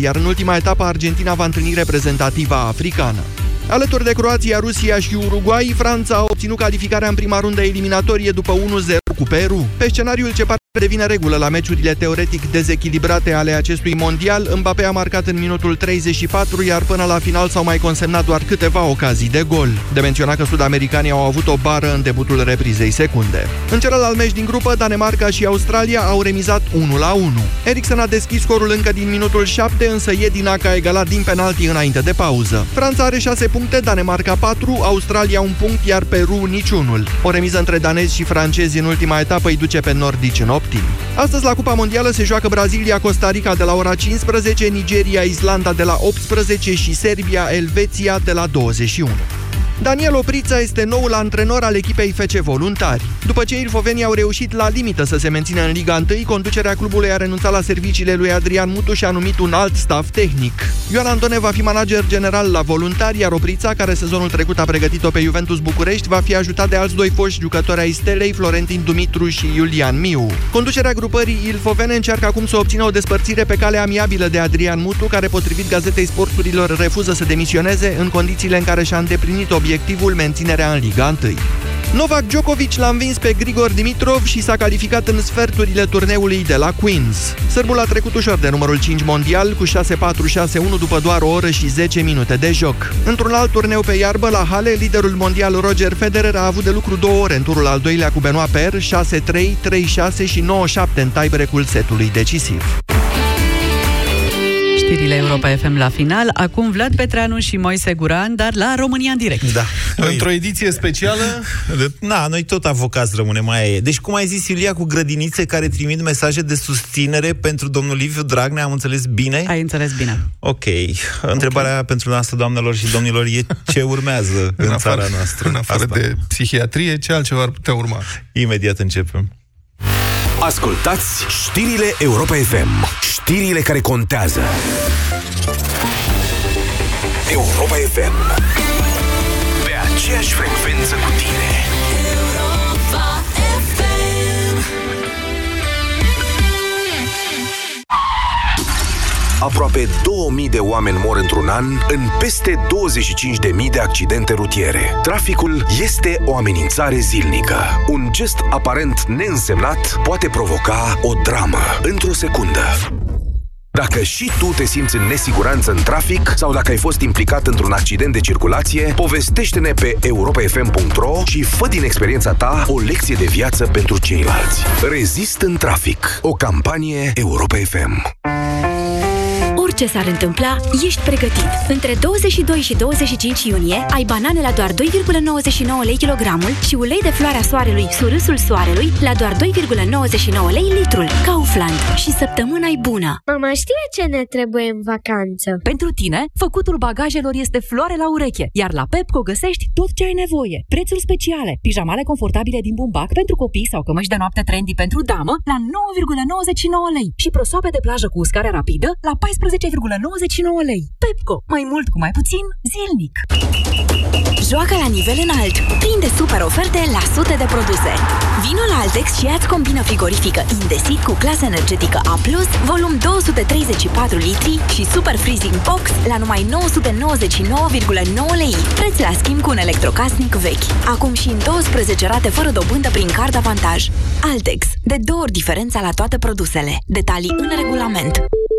iar în ultima etapă Argentina va întâlni reprezentativa africană. Alături de Croația, Rusia și Uruguay, Franța a obținut calificarea în prima rundă eliminatorie după 1-0 cu Peru. Pe scenariul ce pare devine regulă la meciurile teoretic dezechilibrate ale acestui mondial, Mbappé a marcat în minutul 34, iar până la final s-au mai consemnat doar câteva ocazii de gol. De menționat că sudamericanii au avut o bară în debutul reprizei secunde. În celălalt meci din grupă, Danemarca și Australia au remizat 1 la 1. Eriksen a deschis scorul încă din minutul 7, însă Edinac a egalat din penalti înainte de pauză. Franța are 6 puncte, Danemarca 4, Australia un punct, iar Peru niciunul. O remiză între danezi și francezi în ultima etapă îi duce pe nordici în optim. Astăzi la Cupa Mondială se joacă Brazilia-Costa Rica de la ora 15, Nigeria-Islanda de la 18 și Serbia-Elveția de la 21. Daniel Oprița este noul antrenor al echipei FC Voluntari. După ce ilfovenii au reușit la limită să se mențină în Liga 1, conducerea clubului a renunțat la serviciile lui Adrian Mutu și a numit un alt staff tehnic. Ioan Antone va fi manager general la Voluntari, iar Oprița, care sezonul trecut a pregătit-o pe Juventus București, va fi ajutat de alți doi foști jucători ai Stelei, Florentin Dumitru și Iulian Miu. Conducerea grupării ilfovene încearcă acum să obțină o despărțire pe cale amiabilă de Adrian Mutu, care potrivit gazetei sporturilor refuză să demisioneze în condițiile în care și-a îndeplinit obiectivul obiectivul menținerea în Liga 1. Novak Djokovic l-a învins pe Grigor Dimitrov și s-a calificat în sferturile turneului de la Queens. Sârbul a trecut ușor de numărul 5 mondial cu 6-4-6-1 după doar o oră și 10 minute de joc. Într-un alt turneu pe iarbă, la Hale, liderul mondial Roger Federer a avut de lucru două ore în turul al doilea cu Benoit Per, 6-3, 3-6 și 9-7 în tiebreak-ul setului decisiv. Știrile Europa FM la final. Acum Vlad Petreanu și Moise Guran, dar la România în direct. Da. Într-o ediție specială? Na, noi tot avocați rămânem, mai e. Deci, cum ai zis, Iulia, cu grădinițe care trimit mesaje de susținere pentru domnul Liviu Dragnea, am înțeles bine? Ai înțeles bine. Ok. Întrebarea okay. pentru noastră, doamnelor și domnilor, e ce urmează în, în afară, țara noastră? În afară Asta. de psihiatrie, ce altceva ar putea urma? Imediat începem. Ascultați știrile Europa FM. Știrile care contează. Europa FM. Pe aceeași frecvență cu tine. Aproape 2000 de oameni mor într-un an în peste 25.000 de accidente rutiere. Traficul este o amenințare zilnică. Un gest aparent neînsemnat poate provoca o dramă într-o secundă. Dacă și tu te simți în nesiguranță în trafic sau dacă ai fost implicat într-un accident de circulație, povestește-ne pe europafm.ro și fă din experiența ta o lecție de viață pentru ceilalți. Rezist în trafic. O campanie Europa FM. Orice s-ar întâmpla, ești pregătit. Între 22 și 25 iunie ai banane la doar 2,99 lei kilogramul și ulei de floarea soarelui surâsul soarelui la doar 2,99 lei litrul. Kaufland. Și săptămâna e bună! Mama știe ce ne trebuie în vacanță. Pentru tine, făcutul bagajelor este floare la ureche, iar la Pepco găsești tot ce ai nevoie. Prețuri speciale, pijamale confortabile din bumbac pentru copii sau cămăși de noapte trendy pentru damă la 9,99 lei și prosoape de plajă cu uscare rapidă la 14 10,99 lei. Pepco. Mai mult cu mai puțin, zilnic. Joacă la nivel înalt. Prinde super oferte la sute de produse. Vino la Altex și ia combină frigorifică Indesit cu clasă energetică A+, volum 234 litri și Super Freezing Box la numai 999,9 lei. Preț la schimb cu un electrocasnic vechi. Acum și în 12 rate fără dobândă prin card avantaj. Altex. De două ori diferența la toate produsele. Detalii în regulament.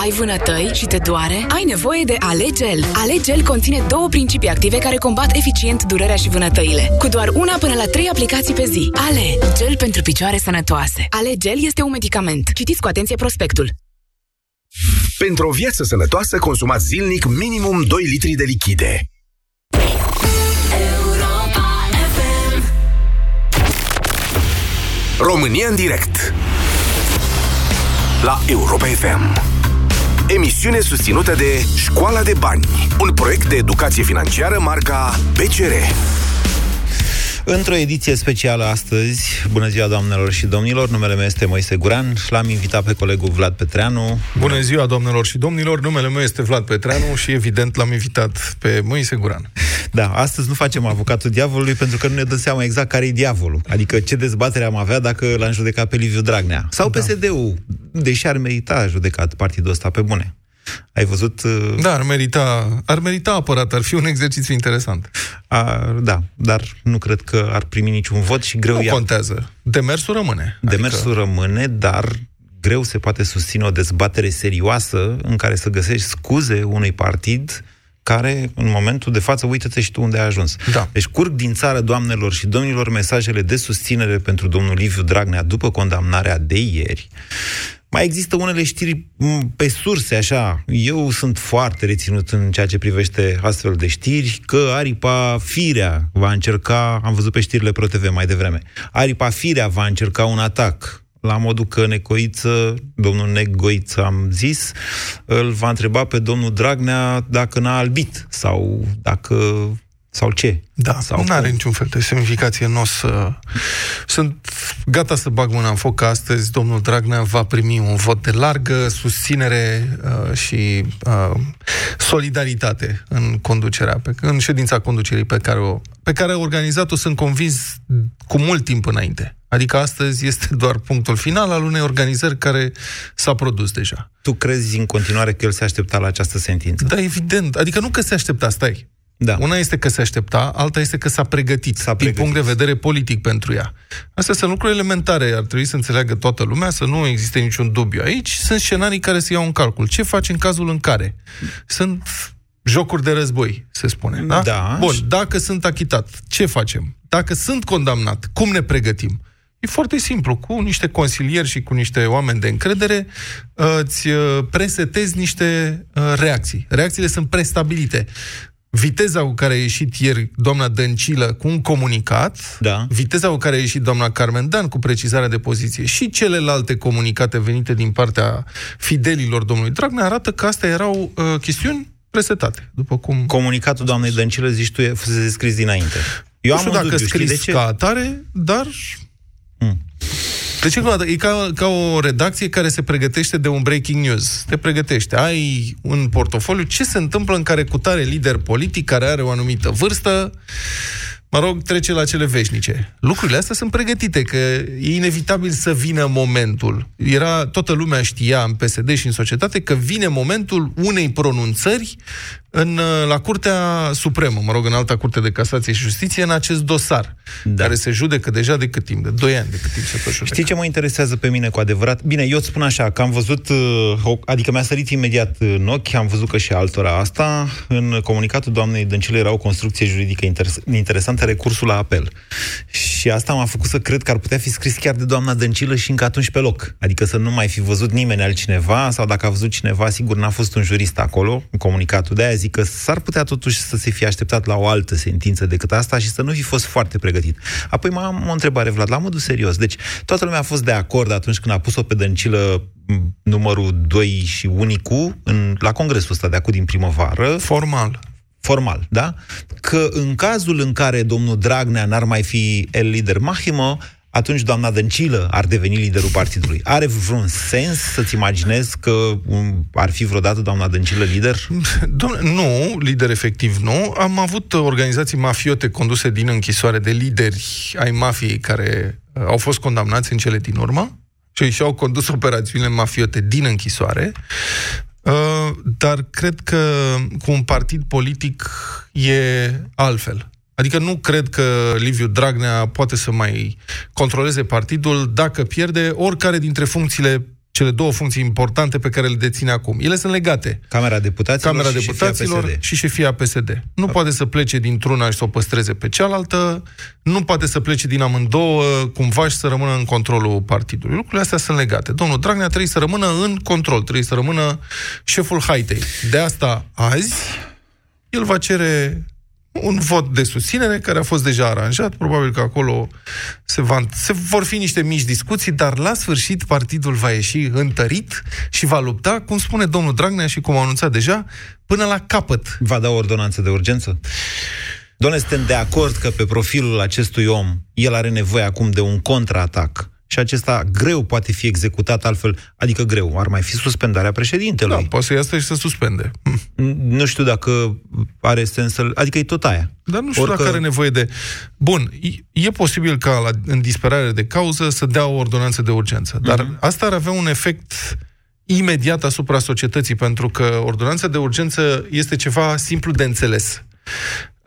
Ai vânătăi și te doare? Ai nevoie de Alegel. Alegel conține două principii active care combat eficient durerea și vânătăile. Cu doar una până la trei aplicații pe zi. Ale, gel pentru picioare sănătoase. Alegel este un medicament. Citiți cu atenție prospectul. Pentru o viață sănătoasă, consumați zilnic minimum 2 litri de lichide. România în direct la Europa FM. Emisiune susținută de Școala de Bani, un proiect de educație financiară marca PCR. Într-o ediție specială astăzi, bună ziua doamnelor și domnilor, numele meu este Moise Guran și l-am invitat pe colegul Vlad Petreanu. Bună ziua doamnelor și domnilor, numele meu este Vlad Petreanu și evident l-am invitat pe Moise Guran. Da, astăzi nu facem avocatul diavolului pentru că nu ne dăm seama exact care e diavolul. Adică ce dezbatere am avea dacă l-am judecat pe Liviu Dragnea. Sau da. PSD-ul, deși ar merita judecat partidul ăsta pe bune. Ai văzut... Uh... Da, ar merita, ar merita apărat, ar fi un exercițiu interesant. A, da, dar nu cred că ar primi niciun vot și greu Nu ia. contează. Demersul rămâne. Demersul adică... rămâne, dar greu se poate susține o dezbatere serioasă în care să găsești scuze unui partid care, în momentul de față, uite-te și tu unde ai ajuns. Da. Deci curg din țară, doamnelor și domnilor, mesajele de susținere pentru domnul Liviu Dragnea după condamnarea de ieri. Mai există unele știri m, pe surse, așa. Eu sunt foarte reținut în ceea ce privește astfel de știri, că Aripa Firea va încerca, am văzut pe știrile ProTV mai devreme, Aripa Firea va încerca un atac la modul că Necoiță, domnul Negoiță am zis, îl va întreba pe domnul Dragnea dacă n-a albit sau dacă sau ce. Da, sau nu are niciun fel de semnificație. Nu o să... Sunt gata să bag mâna în foc că astăzi domnul Dragnea va primi un vot de largă susținere uh, și uh, solidaritate în conducerea, pe, în ședința conducerii pe care, o, pe care a organizat-o, sunt convins, cu mult timp înainte. Adică astăzi este doar punctul final al unei organizări care s-a produs deja. Tu crezi în continuare că el se aștepta la această sentință? Da, evident. Adică nu că se aștepta, stai. Da. Una este că se aștepta, alta este că s-a pregătit, S-a din pregătit. punct de vedere politic pentru ea. Astea sunt lucruri elementare, ar trebui să înțeleagă toată lumea, să nu existe niciun dubiu aici. Sunt scenarii care se iau în calcul. Ce faci în cazul în care? Sunt jocuri de război, se spune. Da? Da. Bun, dacă sunt achitat, ce facem? Dacă sunt condamnat, cum ne pregătim? E foarte simplu. Cu niște consilieri și cu niște oameni de încredere uh, îți uh, presetezi niște uh, reacții. Reacțiile sunt prestabilite. Viteza cu care a ieșit ieri doamna Dăncilă cu un comunicat, Da. viteza cu care a ieșit doamna Carmen Dan cu precizarea de poziție și celelalte comunicate venite din partea fidelilor domnului Dragnea arată că astea erau uh, chestiuni presetate, după cum... Comunicatul doamnei Dăncilă, zici tu, e- fusese scris dinainte. Eu nu am știu un dacă dubiu, știi de scris ce? ca atare, dar... Mm. Deci, încă o dată, e ca, ca o redacție care se pregătește de un breaking news. Te pregătește. Ai un portofoliu. Ce se întâmplă în care cu tare lider politic care are o anumită vârstă, mă rog, trece la cele veșnice. Lucrurile astea sunt pregătite, că e inevitabil să vină momentul. Era, toată lumea știa în PSD și în societate că vine momentul unei pronunțări în, la Curtea Supremă, mă rog, în alta Curte de Casație și Justiție, în acest dosar, da. care se judecă deja de cât timp? De 2 ani de cât timp se tot judecă. Știi ce mă interesează pe mine cu adevărat? Bine, eu îți spun așa, că am văzut, uh, o- adică mi-a sărit imediat în ochi, am văzut că și altora asta, în comunicatul doamnei Dăncilă era o construcție juridică interes- interesantă, recursul la apel. Și asta m-a făcut să cred că ar putea fi scris chiar de doamna Dăncilă și încă atunci pe loc. Adică să nu mai fi văzut nimeni altcineva, sau dacă a văzut cineva, sigur n-a fost un jurist acolo, în comunicatul. De-aia zic că s-ar putea totuși să se fie așteptat la o altă sentință decât asta și să nu fi fost foarte pregătit. Apoi mai am o întrebare, Vlad, la modul serios. Deci, toată lumea a fost de acord atunci când a pus-o pe Dăncilă m, numărul 2 și unicul în, la congresul ăsta de acum din primăvară, Formal. formal, da? Că în cazul în care domnul Dragnea n-ar mai fi el lider Mahimă, atunci doamna Dăncilă ar deveni liderul partidului. Are vreun sens să-ți imaginezi că um, ar fi vreodată doamna Dăncilă lider? Dom'le, nu, lider efectiv nu. Am avut uh, organizații mafiote conduse din închisoare de lideri ai mafiei care uh, au fost condamnați în cele din urmă și și-au condus operațiunile mafiote din închisoare. Uh, dar cred că cu un partid politic e altfel. Adică nu cred că Liviu Dragnea poate să mai controleze partidul dacă pierde oricare dintre funcțiile cele două funcții importante pe care le deține acum. Ele sunt legate. Camera Deputaților Camera și șefia Deputaților PSD. și șefia PSD. Nu poate să plece dintr-una și să o păstreze pe cealaltă, nu poate să plece din amândouă cumva și să rămână în controlul partidului. Lucrurile astea sunt legate. Domnul Dragnea trebuie să rămână în control, trebuie să rămână șeful haitei. De asta azi el va cere un vot de susținere care a fost deja aranjat, probabil că acolo se, va, se vor fi niște mici discuții, dar la sfârșit partidul va ieși întărit și va lupta, cum spune domnul Dragnea și cum a anunțat deja, până la capăt. Va da o ordonanță de urgență? Doamne, suntem de acord că pe profilul acestui om, el are nevoie acum de un contraatac și acesta greu poate fi executat altfel, adică greu, ar mai fi suspendarea președintelui. Da, poate să ia și să suspende. Nu știu dacă are sens să Adică e tot aia. Dar nu știu Orică... dacă are nevoie de... Bun, e posibil ca la, în disperare de cauză să dea o ordonanță de urgență, dar uh-huh. asta ar avea un efect imediat asupra societății, pentru că ordonanța de urgență este ceva simplu de înțeles.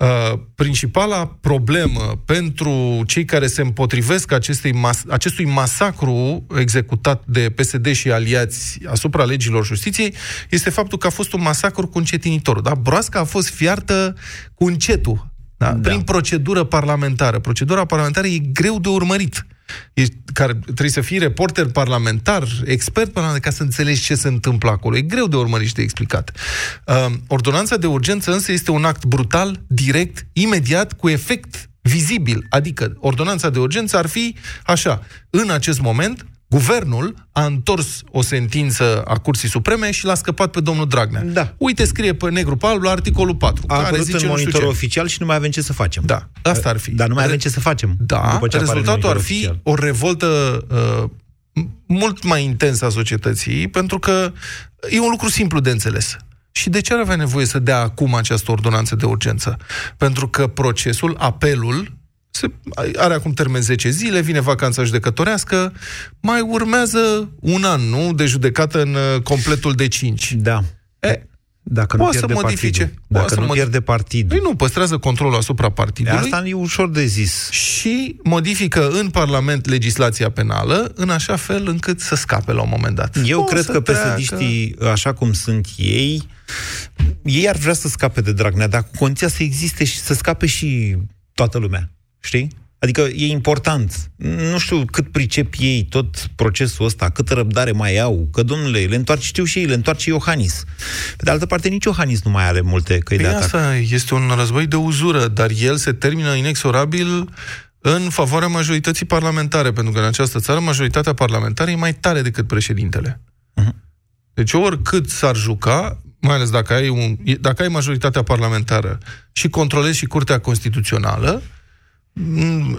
Uh, principala problemă pentru cei care se împotrivesc acestei mas- acestui masacru executat de PSD și aliați asupra legilor justiției este faptul că a fost un masacru cu încetinitorul. Da? Broasca a fost fiartă cu încetul. Da? Da. Prin procedură parlamentară. Procedura parlamentară e greu de urmărit e, care trebuie să fii reporter parlamentar, expert parlamentar, ca să înțelegi ce se întâmplă acolo. E greu de urmărit și de explicat. Uh, ordonanța de urgență însă este un act brutal, direct, imediat, cu efect vizibil. Adică, ordonanța de urgență ar fi așa, în acest moment, Guvernul a întors o sentință a Curții Supreme și l-a scăpat pe domnul Dragnea. Da. Uite, scrie pe negru pe alb la articolul 4. A care zice în monitorul oficial și nu mai avem ce să facem. Da, asta ar fi. Dar nu mai avem ce să facem. Da, rezultatul ar fi oficial. o revoltă uh, mult mai intensă a societății, pentru că e un lucru simplu de înțeles. Și de ce ar avea nevoie să dea acum această ordonanță de urgență? Pentru că procesul, apelul, se, are acum termen 10 zile, vine vacanța judecătorească, mai urmează un an, nu? De judecată în uh, completul de 5. Da. E, dacă nu pierde să modifice. Partidul. Dacă să nu mod... pierde partidul. Păi nu, păstrează controlul asupra partidului. Asta e ușor de zis. Și modifică în Parlament legislația penală în așa fel încât să scape la un moment dat. Eu o cred că psd așa cum sunt ei, ei ar vrea să scape de Dragnea, dar cu condiția să existe și să scape și toată lumea. Știi? Adică e important. Nu știu cât pricep ei tot procesul ăsta, câtă răbdare mai au, că, domnule, le întoarce, știu și ei, le întoarce Iohannis. Pe de altă parte, nici Iohannis nu mai are multe căi păi de atac. asta este un război de uzură, dar el se termină inexorabil în favoarea majorității parlamentare, pentru că în această țară majoritatea parlamentară e mai tare decât președintele. Uh-huh. Deci oricât s-ar juca, mai ales dacă ai, un, dacă ai majoritatea parlamentară și controlezi și Curtea Constituțională,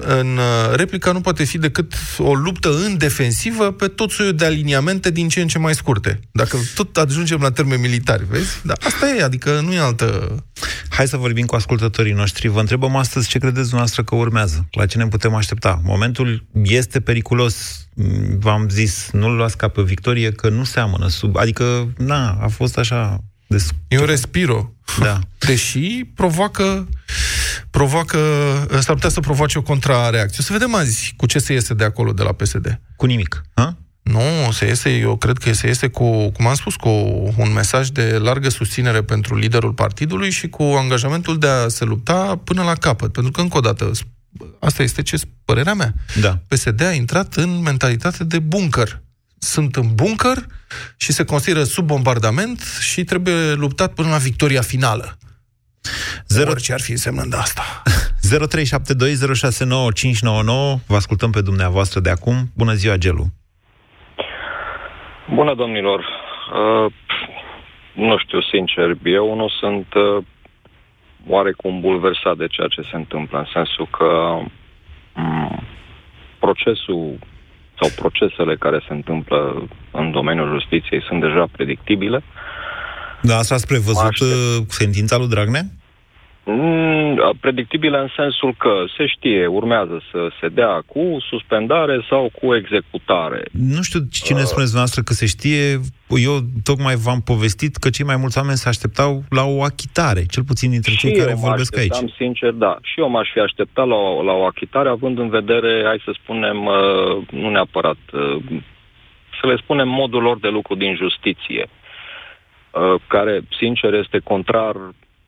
în uh, replica nu poate fi decât o luptă în defensivă pe tot soiul de aliniamente din ce în ce mai scurte. Dacă tot ajungem la termeni militari, vezi? Dar asta e, adică nu e altă... Hai să vorbim cu ascultătorii noștri. Vă întrebăm astăzi ce credeți dumneavoastră că urmează. La ce ne putem aștepta? Momentul este periculos. V-am zis, nu-l luați ca pe victorie, că nu seamănă sub... Adică, na, a fost așa des... E un respiro. Da. Deși provoacă, provoacă, s-ar putea să provoace o contrareacție. O să vedem azi cu ce se iese de acolo, de la PSD. Cu nimic. Ha? Nu, se iese, eu cred că se iese cu, cum am spus, cu un mesaj de largă susținere pentru liderul partidului și cu angajamentul de a se lupta până la capăt. Pentru că, încă o dată, asta este ce părerea mea. Da. PSD a intrat în mentalitate de bunker sunt în bunker și se consideră sub bombardament și trebuie luptat până la victoria finală. Zero... Orice ar fi însemnând asta. 0372069599 Vă ascultăm pe dumneavoastră de acum. Bună ziua, Gelu! Bună, domnilor! Uh, nu știu, sincer, eu nu sunt uh, oarecum bulversat de ceea ce se întâmplă, în sensul că um, procesul sau procesele care se întâmplă în domeniul justiției sunt deja predictibile. Da, asta ați prevăzut uh, sentința lui Dragnea? Mm, predictibile în sensul că se știe, urmează să se dea cu suspendare sau cu executare. Nu știu cine uh, spuneți noastră că se știe. Eu tocmai v-am povestit că cei mai mulți oameni se așteptau la o achitare, cel puțin dintre cei care vorbesc aici. Am sincer, da. Și eu m-aș fi așteptat la o, la o achitare, având în vedere, hai să spunem, uh, nu neapărat, uh, să le spunem modul lor de lucru din justiție, uh, care, sincer, este contrar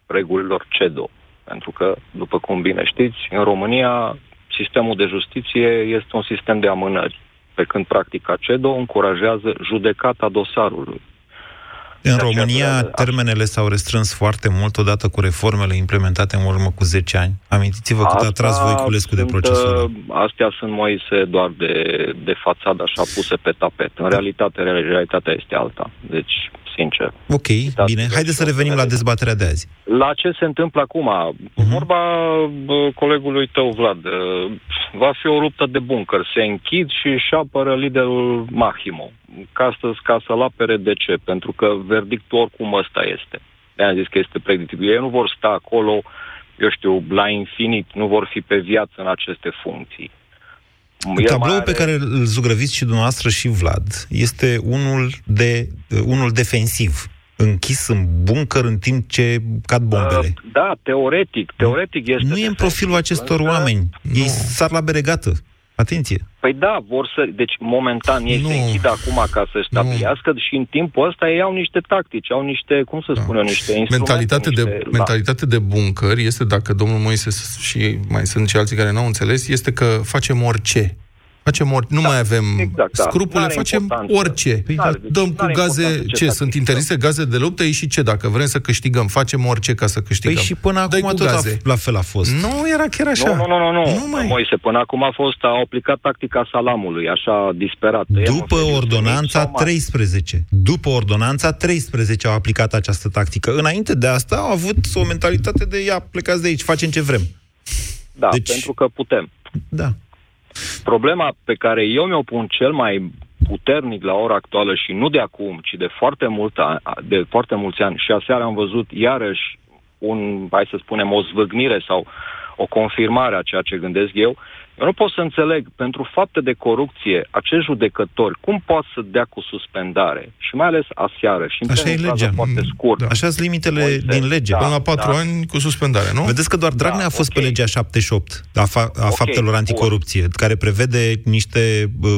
regulilor CEDO. Pentru că, după cum bine știți, în România sistemul de justiție este un sistem de amânări, pe când practica CEDO încurajează judecata dosarului. În De aceea România, durează. termenele s-au restrâns foarte mult odată cu reformele implementate în urmă cu 10 ani. Amintiți-vă cât a tras Voiculescu de sunt, procesul ăla. uh, Astea sunt, Moise, doar de, de fațadă, așa, puse pe tapet. În realitate, realitatea este alta. Deci, sincer. Ok, bine. Haideți să revenim la dezbaterea de azi. La ce se întâmplă acum? Uh-huh. Vorba bă, colegului tău, Vlad, uh, va fi o luptă de buncăr. Se închid și își apără liderul Mahimo. Ca, să, ca să-l apere de ce? Pentru că verdictul oricum ăsta este. De-aia am zis că este predictibil. Ei nu vor sta acolo, eu știu, la infinit, nu vor fi pe viață în aceste funcții. El Tabloul mai pe care îl zugrăviți și dumneavoastră și Vlad este unul, de, unul defensiv, închis în buncăr în timp ce cad bombele. Uh, da, teoretic, teoretic este... nu e în profilul acestor Însă- oameni. Ei sar la beregată. Atenție. Păi da, vor să... Deci, momentan ei Nu. se închid acum ca să stabilească și în timpul ăsta ei au niște tactici, au niște, cum să spun eu, niște instrumente. Mentalitate de, niște, mentalitate de buncăr este, dacă domnul Moise s- și mai sunt și alții care n-au înțeles, este că facem orice. Facem or... Nu mai avem exact, da. scrupule, N-are facem importanță. orice. Păi da, deci Dăm cu n-are gaze, importanță ce ce, tactici, sunt interzise gaze de luptă, ei și ce dacă vrem să câștigăm, facem orice ca să câștigăm. Păi și până Dai acum cu tot a, gaze. la fel a fost. Nu era chiar așa. Nu, nu, nu, nu, nu. Nu mai. Moise, până acum a fost, a aplicat tactica salamului, așa disperat. După ordonanța 13. După ordonanța 13 au aplicat această tactică. Înainte de asta au avut o mentalitate de ia, plecați de aici, facem ce vrem. Da, Deci- pentru că putem. Da. Problema pe care eu mi-o pun cel mai puternic la ora actuală și nu de acum, ci de foarte, mult, a- de foarte mulți ani și aseară am văzut iarăși un, hai să spunem, o zvâgnire sau o confirmare a ceea ce gândesc eu, eu nu pot să înțeleg pentru fapte de corupție acești judecători cum pot să dea cu suspendare și mai ales aseară și Așa e într-o frază legea. foarte scurt. Da. Așa sunt limitele Moise, din lege. da, Până la patru da. ani cu suspendare, nu? Vedeți că doar Dragnea Da, a fost ok. pe legea 78 a, fa- a Ok, faptelor bun. anticorupție, care prevede niște uh,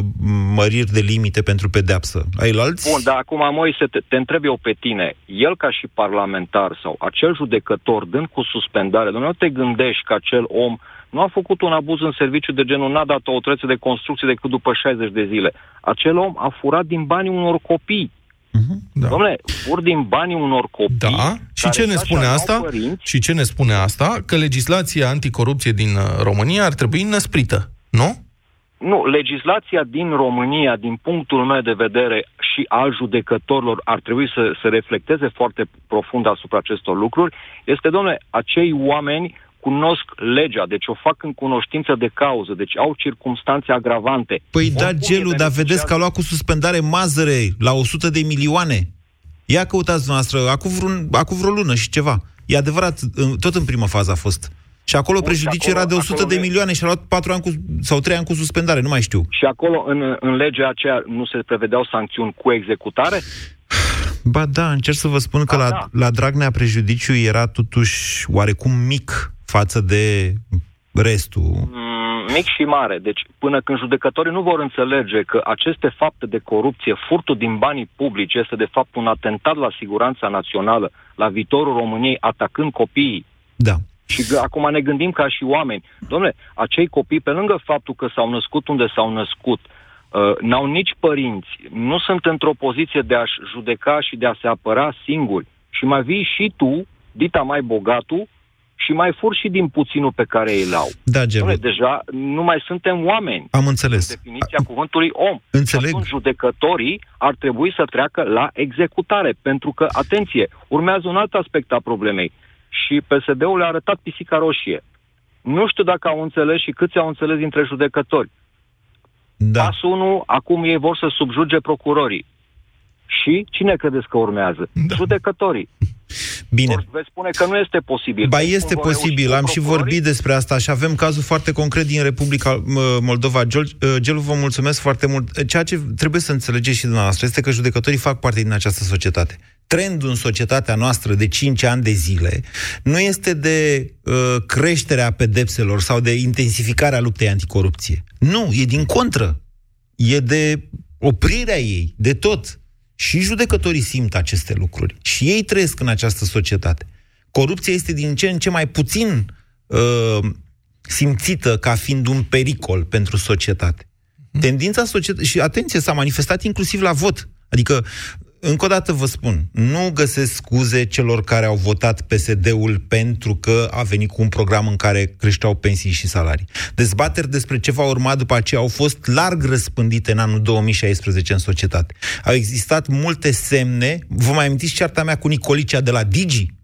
măriri de limite pentru pedeapsă. Ai alți? Bun, dar acum, Moise, te, te întreb eu pe tine. El ca și parlamentar sau acel judecător dând cu suspendare, nu te gândești că acel om nu a făcut un abuz în serviciu de genul, n-a dat o autoritate de construcție decât după 60 de zile. Acel om a furat din banii unor copii. Da. Domnule, fur din banii unor copii. Da, și care ce ne așa spune n-au asta? Părinți, Și ce ne spune asta? Că legislația anticorupție din uh, România ar trebui năsprită, nu? Nu, legislația din România, din punctul meu de vedere și al judecătorilor, ar trebui să se reflecteze foarte profund asupra acestor lucruri, este, domnule, acei oameni cunosc legea, deci o fac în cunoștință de cauză, deci au circumstanțe agravante. Păi da, Oricum gelul, îi dar vedeți că a luat cu suspendare mazăre la 100 de milioane. Ia căutați noastră, acum, vreun, acum vreo lună și ceva. E adevărat, în- tot în prima fază a fost. Și acolo Bun, prejudiciul și era de acolo- 100 de acolo- milioane și a luat 4 ani cu, sau 3 ani cu suspendare, nu mai știu. Și acolo, în, în legea aceea, nu se prevedeau sancțiuni cu executare? Ba da, încerc să vă spun că Ba la, da. la Dragnea prejudiciul era totuși oarecum mic față de restul. Mm, mic și mare. Deci, până când judecătorii nu vor înțelege că aceste fapte de corupție, furtul din banii publici, este de fapt un atentat la siguranța națională, la viitorul României, atacând copiii. Da. Și g- acum ne gândim ca și oameni. Domnule, acei copii, pe lângă faptul că s-au născut unde s-au născut, uh, n-au nici părinți, nu sunt într-o poziție de a-și judeca și de a se apăra singuri. Și mai vii și tu, dita mai bogatul, și mai fur și din puținul pe care îl au. Da, Gelu. Dom'le, deja nu mai suntem oameni. Am înțeles. Definiția cuvântului om. Înțeleg. Și atunci judecătorii ar trebui să treacă la executare. Pentru că, atenție, urmează un alt aspect a problemei. Și PSD-ul a arătat pisica roșie. Nu știu dacă au înțeles și câți au înțeles dintre judecători. Da. Pasul 1, acum ei vor să subjuge procurorii. Și cine credeți că urmează? Da. Judecătorii. Bine. Vor veți spune că nu este posibil. Ba Cum este vor reuși posibil, cu am și procurorii? vorbit despre asta și avem cazul foarte concret din Republica mă, Moldova. Gel- uh, Gelu, vă mulțumesc foarte mult. Ceea ce trebuie să înțelegeți și dumneavoastră este că judecătorii fac parte din această societate. Trendul în societatea noastră de 5 ani de zile nu este de uh, creșterea pedepselor sau de intensificarea luptei anticorupție. Nu, e din contră. E de oprirea ei, de tot. Și judecătorii simt aceste lucruri. Și ei trăiesc în această societate. Corupția este din ce în ce mai puțin uh, simțită ca fiind un pericol pentru societate. Tendința societății, și atenție, s-a manifestat inclusiv la vot. Adică încă o dată vă spun, nu găsesc scuze celor care au votat PSD-ul pentru că a venit cu un program în care creșteau pensii și salarii. Dezbateri despre ce va urma după aceea au fost larg răspândite în anul 2016 în societate. Au existat multe semne, vă mai amintiți cearta mea cu Nicolicea de la Digi?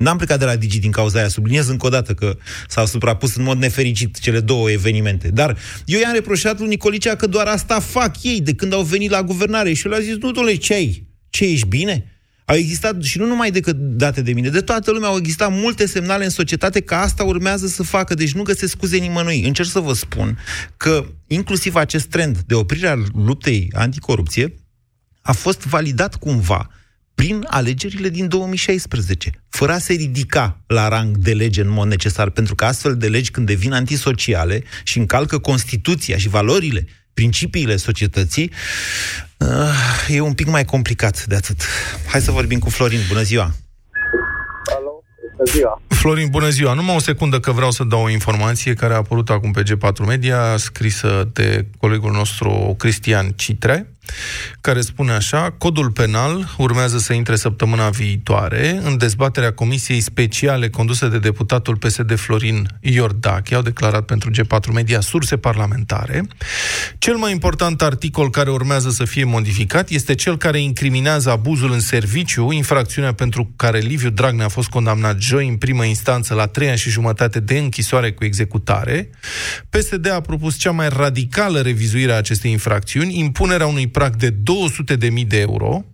N-am plecat de la Digi din cauza aia, subliniez încă o dată că s-au suprapus în mod nefericit cele două evenimente. Dar eu i-am reproșat lui Nicolicea că doar asta fac ei de când au venit la guvernare și eu le-am zis, nu, dole, ce ai? Ce, ești bine? Au existat, și nu numai decât date de mine, de toată lumea au existat multe semnale în societate că asta urmează să facă, deci nu găsesc scuze nimănui. Încerc să vă spun că inclusiv acest trend de oprire a luptei anticorupție a fost validat cumva prin alegerile din 2016, fără a se ridica la rang de lege în mod necesar, pentru că astfel de legi, când devin antisociale și încalcă Constituția și valorile, principiile societății, uh, e un pic mai complicat de atât. Hai să vorbim cu Florin. Bună ziua! Alo, bună ziua! Florin, bună ziua! Numai o secundă că vreau să dau o informație care a apărut acum pe G4 Media, scrisă de colegul nostru Cristian Citre care spune așa, codul penal urmează să intre săptămâna viitoare în dezbaterea Comisiei Speciale condusă de deputatul PSD Florin Iordache, au declarat pentru G4 Media surse parlamentare. Cel mai important articol care urmează să fie modificat este cel care incriminează abuzul în serviciu, infracțiunea pentru care Liviu Dragnea a fost condamnat joi în primă instanță la trei ani și jumătate de închisoare cu executare. PSD a propus cea mai radicală revizuire a acestei infracțiuni, impunerea unui prag de 200.000 de euro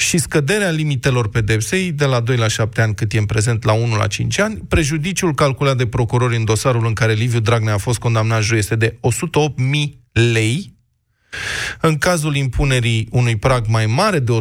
și scăderea limitelor pedepsei de la 2 la 7 ani, cât e în prezent, la 1 la 5 ani. Prejudiciul calculat de procurori în dosarul în care Liviu Dragnea a fost condamnat joi este de 108.000 lei. În cazul impunerii unui prag mai mare de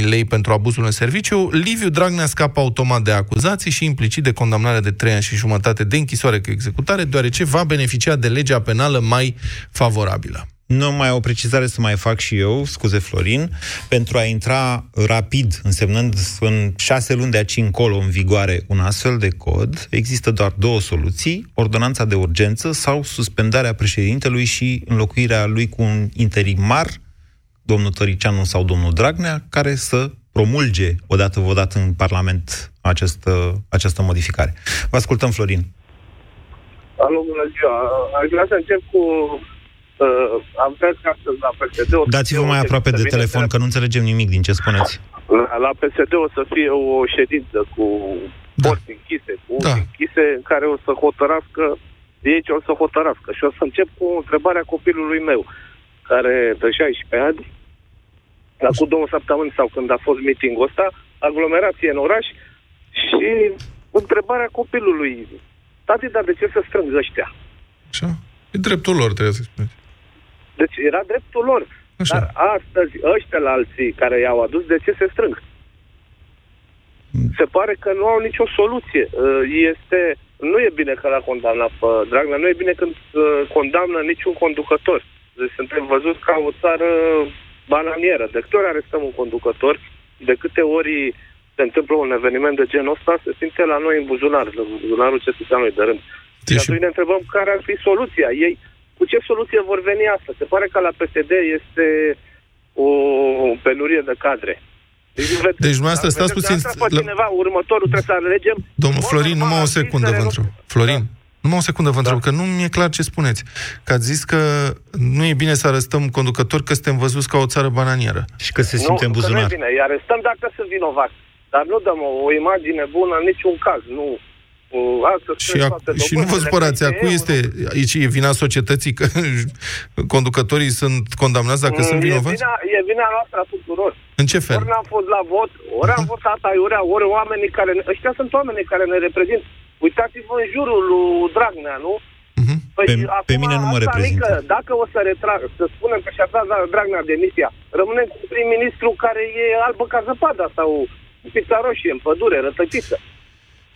108.000 lei pentru abuzul în serviciu, Liviu Dragnea scapă automat de acuzații și implicit de condamnare de 3 ani și jumătate de închisoare cu executare, deoarece va beneficia de legea penală mai favorabilă. Numai o precizare să mai fac și eu, scuze Florin, pentru a intra rapid, însemnând în șase luni de aici încolo în vigoare un astfel de cod, există doar două soluții, ordonanța de urgență sau suspendarea președintelui și înlocuirea lui cu un interimar, domnul Tăricianu sau domnul Dragnea, care să promulge odată odată în Parlament această, această modificare. Vă ascultăm, Florin. Alo, bună ziua. Aș vrea să încep cu uh, am vrea că astăzi la PSD... Dați-vă mai aproape de telefon, că nu înțelegem nimic din ce spuneți. La, la PSD o să fie o ședință cu da. porți închise, cu da. închise, în care o să hotărască ei ce o să hotărască. Și o să încep cu întrebarea copilului meu, care de 16 ani, la cu două săptămâni sau când a fost meetingul ăsta, aglomerație în oraș și întrebarea copilului, tati, dar de ce să strâng ăștia? Așa. E dreptul lor, trebuie să spuneți. Deci era dreptul lor. Așa. Dar astăzi, ăștia la alții care i-au adus, de ce se strâng? Se pare că nu au nicio soluție. Uh, este, nu e bine că l-a condamnat pe Dragnea, nu e bine când uh, condamnă niciun conducător. Deci suntem văzuți ca o țară bananieră. De câte ori arestăm un conducător, de câte ori se întâmplă un eveniment de genul ăsta, se simte la noi în buzunar, în buzunarul cetățeanului de rând. Deci... Și atunci ne întrebăm care ar fi soluția. Ei cu ce soluție vor veni asta? Se pare că la PSD este o penurie de cadre. Deci, deci dumneavoastră, stați puțin... La... Cineva, următorul trebuie să alegem... Domnul Florin, numai o secundă vă întreb. Florin, da. numai o secundă vă întreb, da. că nu mi-e clar ce spuneți. Că ați zis că nu e bine să arestăm conducători, că suntem văzuți ca o țară bananieră. Și că se simte în buzunar. Nu, nu e bine, îi arestăm dacă sunt vinovați. Dar nu dăm o, o imagine bună în niciun caz. Nu, și, ac- și nu vă supărați, acum este, aici e vina societății că conducătorii sunt condamnați dacă mm, sunt vinovați? E vina, e vina noastră a tuturor. În ce fel? Ori n-am fost la vot, ori am votat aiurea, ori oamenii care... Ăștia sunt oamenii care ne reprezintă. Uitați-vă în jurul lui Dragnea, nu? Uh-huh. Păi, pe, pe mine nu mă reprezintă. Mică, dacă o să retrag, să spunem că și-a dat Dragnea demisia, rămânem cu prim-ministru care e albă ca zăpada sau pizza roșie în pădure, rătăcită.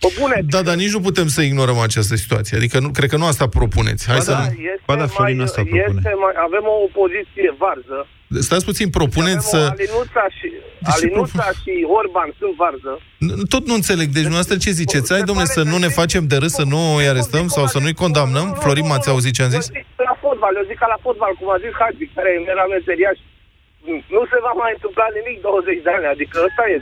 Pe bune, da, dar nici nu putem să ignorăm această situație. Adică nu, cred că nu asta propuneți. Hai ba să da, nu... Este ba da, Florin mai, asta propune. Este mai, avem o opoziție varză. Stați puțin, propuneți să... Alinuța și, deci Alinuța propun... și Orban sunt varză. Tot nu înțeleg. Deci dumneavoastră ce ziceți? Hai, domnule, să nu ne facem de râs, să nu îi arestăm sau să nu-i condamnăm? Florin, m-ați auzit ce am zis? La fotbal, eu zic ca la fotbal, cum a zis Hagi, care era meseriaș nu se va mai întâmpla nimic 20 de ani. Adică asta e,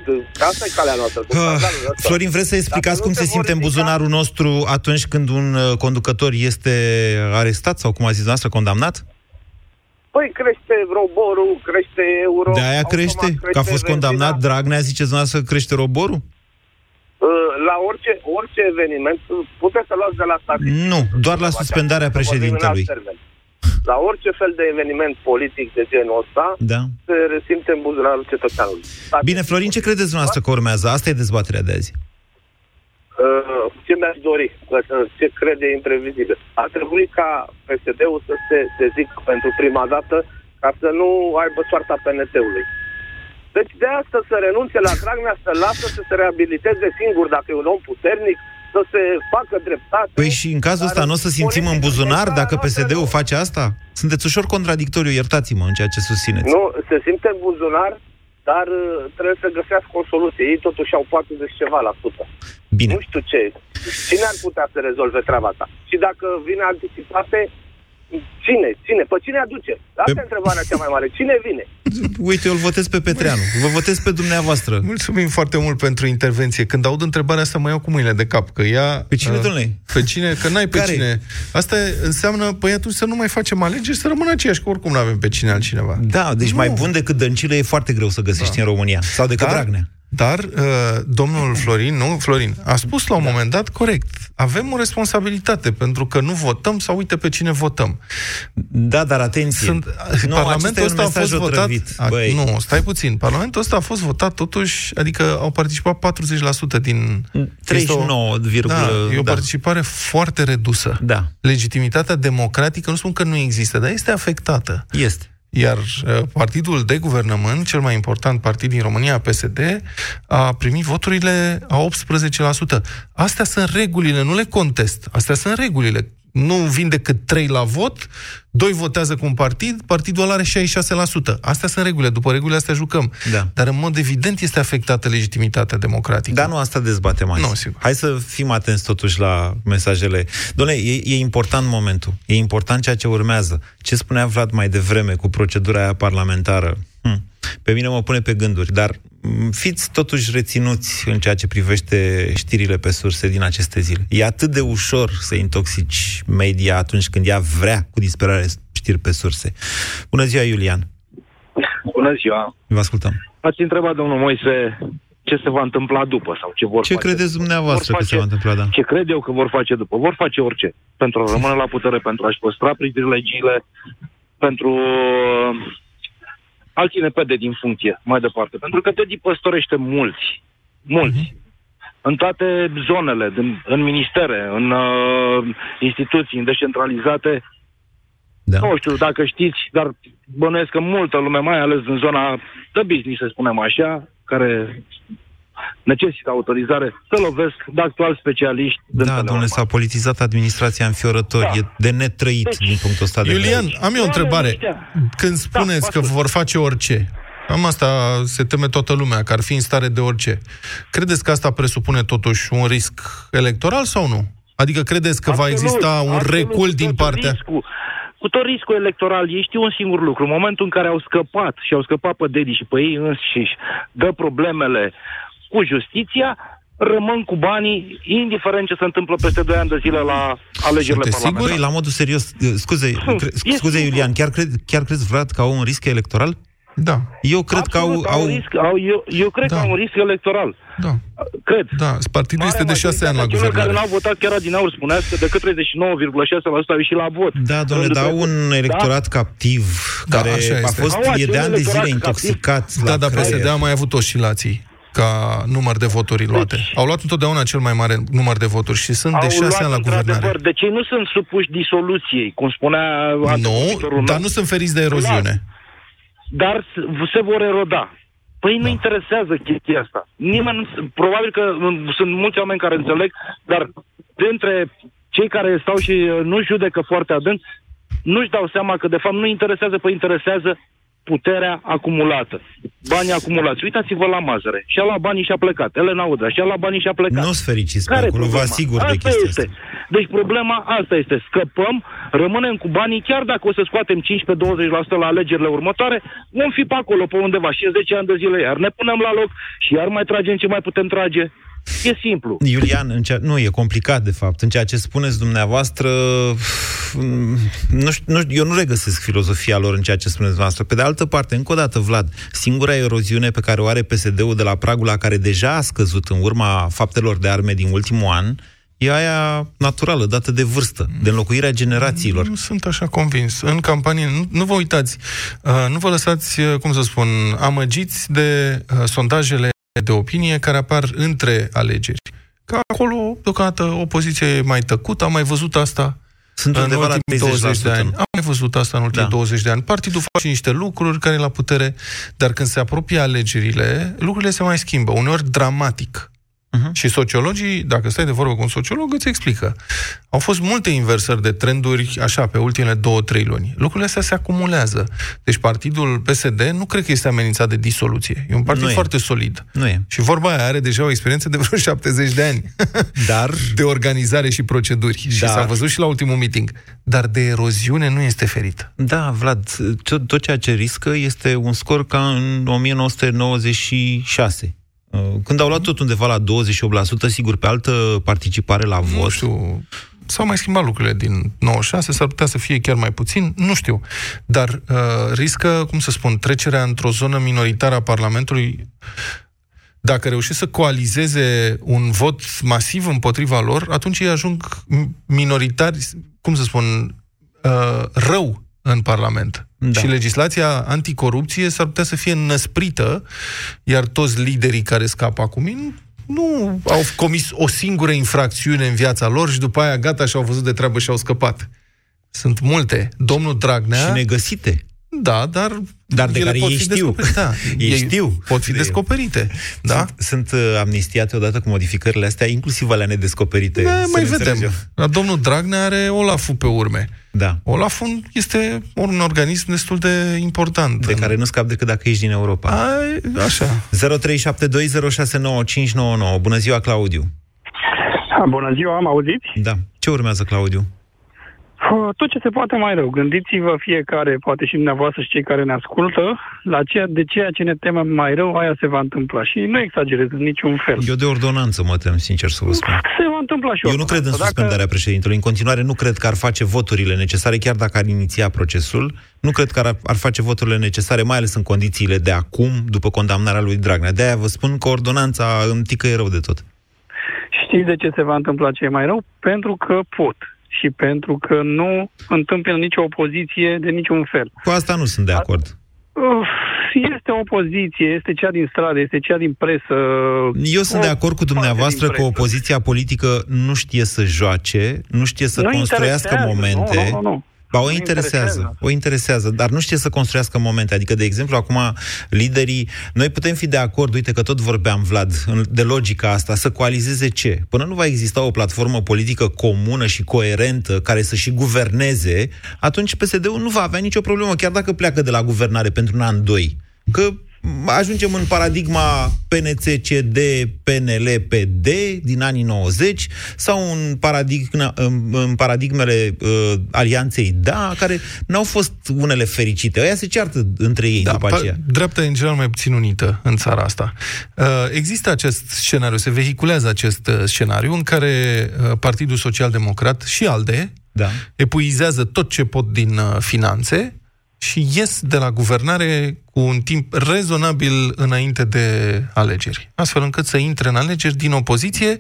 asta e calea noastră. Uh, Florin, vreți să explicați cum se simte în buzunarul nostru atunci când un uh, conducător este arestat sau, cum a zis noastră, condamnat? Păi crește roborul, crește euro... De aia crește? Că a fost condamnat Dragnea, ziceți noastră, crește roborul? Uh, la orice, orice eveniment, puteți să luați de la stat. Nu, doar la suspendarea președintelui. La orice fel de eveniment politic de genul ăsta, da. se resimte în buzunarul cetățeanului. Bine, Florin, ce credeți dumneavoastră că urmează? Asta e dezbaterea de azi. Uh, ce mi-aș dori, ce crede imprevizibil. Ar trebui ca PSD-ul să se dezică pentru prima dată ca să nu aibă soarta PNT-ului. Deci de asta să renunțe la Dragnea, să lasă să se reabiliteze singur dacă e un om puternic, să se facă dreptate. Păi și în cazul ăsta nu o să simțim în buzunar dacă PSD-ul face asta? Sunteți ușor contradictoriu, iertați-mă în ceea ce susțineți. Nu, se simte în buzunar, dar uh, trebuie să găsească o soluție. Ei totuși au 40 ceva la sută. Bine. Nu știu ce. Cine ar putea să rezolve treaba asta? Și dacă vine anticipate, Cine? Cine? Pe cine aduce? Asta pe... e întrebarea cea mai mare. Cine vine? Uite, eu îl votez pe Petreanu. Vă votez pe dumneavoastră. Mulțumim foarte mult pentru intervenție. Când aud întrebarea asta, mă iau cu mâinile de cap. Că ea... Pe cine, uh, domnule? Pe cine? Că n-ai pe Care? cine. Asta înseamnă, păi atunci să nu mai facem alegeri, să rămână aceiași, că oricum nu avem pe cine altcineva. Da, deci nu. mai bun decât Dăncilă e foarte greu să găsești da. în România. Sau decât Dar, Dragnea. Dar uh, domnul Florin, nu, Florin, a spus la un da. moment dat corect. Avem o responsabilitate pentru că nu votăm sau uite pe cine votăm. Da, dar atenție. Sunt, nu, Parlamentul ăsta a fost votat. A, nu, stai puțin. Parlamentul ăsta a fost votat totuși, adică au participat 40% din 39, da, e o da. participare foarte redusă. Da. Legitimitatea democratică, nu spun că nu există, dar este afectată. Este. Iar uh, partidul de guvernământ, cel mai important partid din România, PSD, a primit voturile a 18%. Astea sunt regulile, nu le contest. Astea sunt regulile nu vin decât 3 la vot, 2 votează cu un partid, partidul ăla are 66%. Astea sunt regulile, după regulile astea jucăm. Da. Dar în mod evident este afectată legitimitatea democratică. Dar nu asta dezbatem azi. Nu, sigur. Hai să fim atenți totuși la mesajele. Doamne, e, e important momentul, e important ceea ce urmează. Ce spunea Vlad mai devreme cu procedura aia parlamentară? Hm. Pe mine mă pune pe gânduri, dar fiți totuși reținuți în ceea ce privește știrile pe surse din aceste zile. E atât de ușor să intoxici media atunci când ea vrea cu disperare știri pe surse. Bună ziua, Iulian! Bună ziua! Vă ascultăm. Ați întrebat, domnul Moise, ce se va întâmpla după sau ce vor ce face. Ce credeți dumneavoastră face, că se va întâmpla, da? Ce cred eu că vor face după? Vor face orice. Pentru a rămâne la putere, pentru a-și păstra privilegiile, pentru alții ne pede din funcție mai departe. Pentru că Teddy păstorește mulți, mulți. Uh-huh. În toate zonele, din, în ministere, în uh, instituții, în descentralizate. Da. Nu știu dacă știți, dar bănuiesc că multă lume, mai ales în zona de business, să spunem așa, care necesită autorizare, să lovesc de actual specialiști. Da, domnule, s-a politizat administrația înfiorător. Da. E de netrăit deci, din punctul ăsta de Iulian, vedere. am eu o întrebare. Când da, spuneți da, că vor face orice, Am asta se teme toată lumea, că ar fi în stare de orice. Credeți că asta presupune totuși un risc electoral sau nu? Adică credeți că absolut, va exista un absolut, recul din partea... Riscul cu tot riscul electoral, ei știu un singur lucru. În momentul în care au scăpat și au scăpat pe Dedi și pe ei înșiși de problemele cu justiția, rămân cu banii, indiferent ce se întâmplă peste 2 ani de zile la alegerile parlamentare. Sigur, la modul serios, scuze, cre, scuze Iulian, chiar, cred, chiar crezi, Vlad, că au un risc electoral? Da. Eu cred Absolut, că au... au... Risc, au eu, eu cred da. că au un risc electoral. Da. Cred. Da, partidul este de șase ani la guvernare. care n-au votat chiar din aur spunea că decât 39,6% au ieșit la vot. Da, domnule, dar au un electorat da? captiv da, care a fost e de ani de zile intoxicat. Da, dar PSD a mai avut oscilații ca număr de voturi luate. Deci, Au luat întotdeauna cel mai mare număr de voturi și sunt de șase ani la guvernare. De ce nu sunt supuși disoluției, cum spunea Nu, dar nu sunt feriți de eroziune. Dar se vor eroda. Păi nu da. interesează chestia asta. Nimeni, probabil că sunt mulți oameni care înțeleg, dar dintre cei care stau și uh, nu judecă foarte adânc, nu-și dau seama că de fapt nu interesează, păi interesează puterea acumulată. Banii acumulați. Uitați-vă la Mazăre. Și-a luat banii și a plecat. Elena Udrea și-a luat banii și a plecat. Nu-s fericiți pe Care acolo, vă problema? asigur de asta chestia este. asta. Deci problema asta este. Scăpăm, rămânem cu banii, chiar dacă o să scoatem 15-20% la alegerile următoare, vom fi pe acolo, pe undeva, și în 10 ani de zile iar ne punem la loc și iar mai tragem ce mai putem trage. E simplu. Iulian, în cea... nu, e complicat, de fapt. În ceea ce spuneți dumneavoastră, mm, nu știu, nu știu, eu nu regăsesc filozofia lor în ceea ce spuneți dumneavoastră. Pe de altă parte, încă o dată, Vlad, singura eroziune pe care o are PSD-ul de la pragul la care deja a scăzut în urma faptelor de arme din ultimul an, e aia naturală, dată de vârstă, de înlocuirea generațiilor. Nu sunt așa convins. În campanie, nu, nu vă uitați, uh, nu vă lăsați, uh, cum să spun, amăgiți de uh, sondajele de opinie care apar între alegeri. Că acolo, deocamdată, opoziția e mai tăcută, am mai văzut asta Sunt în undeva la ultimii 20 de 30%. ani. Am mai văzut asta în ultimii Da. 20 de ani. Partidul face niște lucruri care e la putere, dar când se apropie alegerile, lucrurile se mai schimbă, uneori dramatic. Mhm. Și sociologii, dacă stai de vorbă cu un sociolog, îți explică. Au fost multe inversări de trenduri, așa, pe ultimele două, trei luni. Lucrurile astea se acumulează. Deci partidul PSD nu cred că este amenințat de disoluție. E un partid Nu e. foarte solid. Nu e. Și vorba aia are deja o experiență de vreo 70 de ani. Dar de organizare și proceduri. Și Dar- s-a văzut și la ultimul meeting. Dar de eroziune nu este ferit. Da, Vlad, tot, tot ceea ce riscă este un scor ca în 1996. Uh, Când au luat tot undeva la 28%, sigur, pe altă participare la Nu vot. știu, s-au mai schimbat lucrurile din 96, s-ar putea să fie chiar mai puțin, nu știu. Dar uh, riscă, cum să spun, trecerea într-o zonă minoritară a Parlamentului dacă reușesc să coalizeze un vot masiv împotriva lor, atunci ei ajung minoritari, cum să spun, uh, rău în Parlament. Da. Și legislația anticorupție s-ar putea să fie năsprită, iar toți liderii care scapă acum nu au comis o singură infracțiune în viața lor și după aia gata și-au văzut de treabă și au scăpat. Sunt multe. Domnul Dragnea... Și negăsite. Da, dar, Dar de ele care pot ei fi știu. descoperite. Da, Ei știu. Pot fi De- descoperite. Da? Sunt, sunt uh, amnistiate odată cu modificările astea, inclusiv alea nedescoperite. Da, să mai ne vedem. înțelegem. Dar domnul Dragnea are Olaful pe urme. Da. Olaful este un organism destul de important. De care nu scap decât dacă ești din Europa. Ai, așa. 0372069599. Bună ziua, Claudiu. Bună ziua, am auzit? Da. Ce urmează, Claudiu? Tot ce se poate mai rău. Gândiți-vă fiecare, poate și dumneavoastră și cei care ne ascultă, la ceea, de ceea ce ne temem mai rău, aia se va întâmpla. Și nu exagerez în niciun fel. Eu de ordonanță mă tem, sincer să vă spun. Se va întâmpla și Eu nu cred în ordonanță. suspendarea președintelui. În continuare, nu cred că ar face voturile necesare, chiar dacă ar iniția procesul. Nu cred că ar, ar face voturile necesare, mai ales în condițiile de acum, după condamnarea lui Dragnea. De-aia vă spun că ordonanța îmi tică rău de tot. Știți de ce se va întâmpla ce e mai rău? Pentru că pot. Și pentru că nu întâmplă nicio opoziție de niciun fel. Cu asta nu sunt de acord. Uf, Este opoziție, este cea din stradă, este cea din presă. Eu sunt de acord cu dumneavoastră că opoziția politică nu știe să joace, nu știe să Nu construiască interesează, momente. nu, nu, nu. Ba, o Nu interesează, interesează. o interesează, dar nu știe să construiască momente. Adică, de exemplu, acum, liderii, noi putem fi de acord, uite că tot vorbeam, Vlad, în- de logica asta, să coalizeze ce? Până nu va exista o platformă politică comună și coerentă, care să și guverneze, atunci PSD-ul nu va avea nicio problemă, chiar dacă pleacă de la guvernare pentru un an, doi. Că m, ajungem în paradigma PNC-CD, PNL-PD din anii 90 sau în, paradigma, în, în paradigmele uh, alianței DA, care n-au fost unele fericite. Aia se ceartă între ei da, după pa- aceea. Dreapta e în general mai puțin unită în țara asta. Uh, Există acest scenariu, se vehiculează acest uh, scenariu în care uh, Partidul Social Democrat și ALDE da. epuizează tot ce pot din uh, finanțe și ies de la guvernare cu un timp rezonabil înainte de alegeri. Astfel încât să intre în alegeri din opoziție.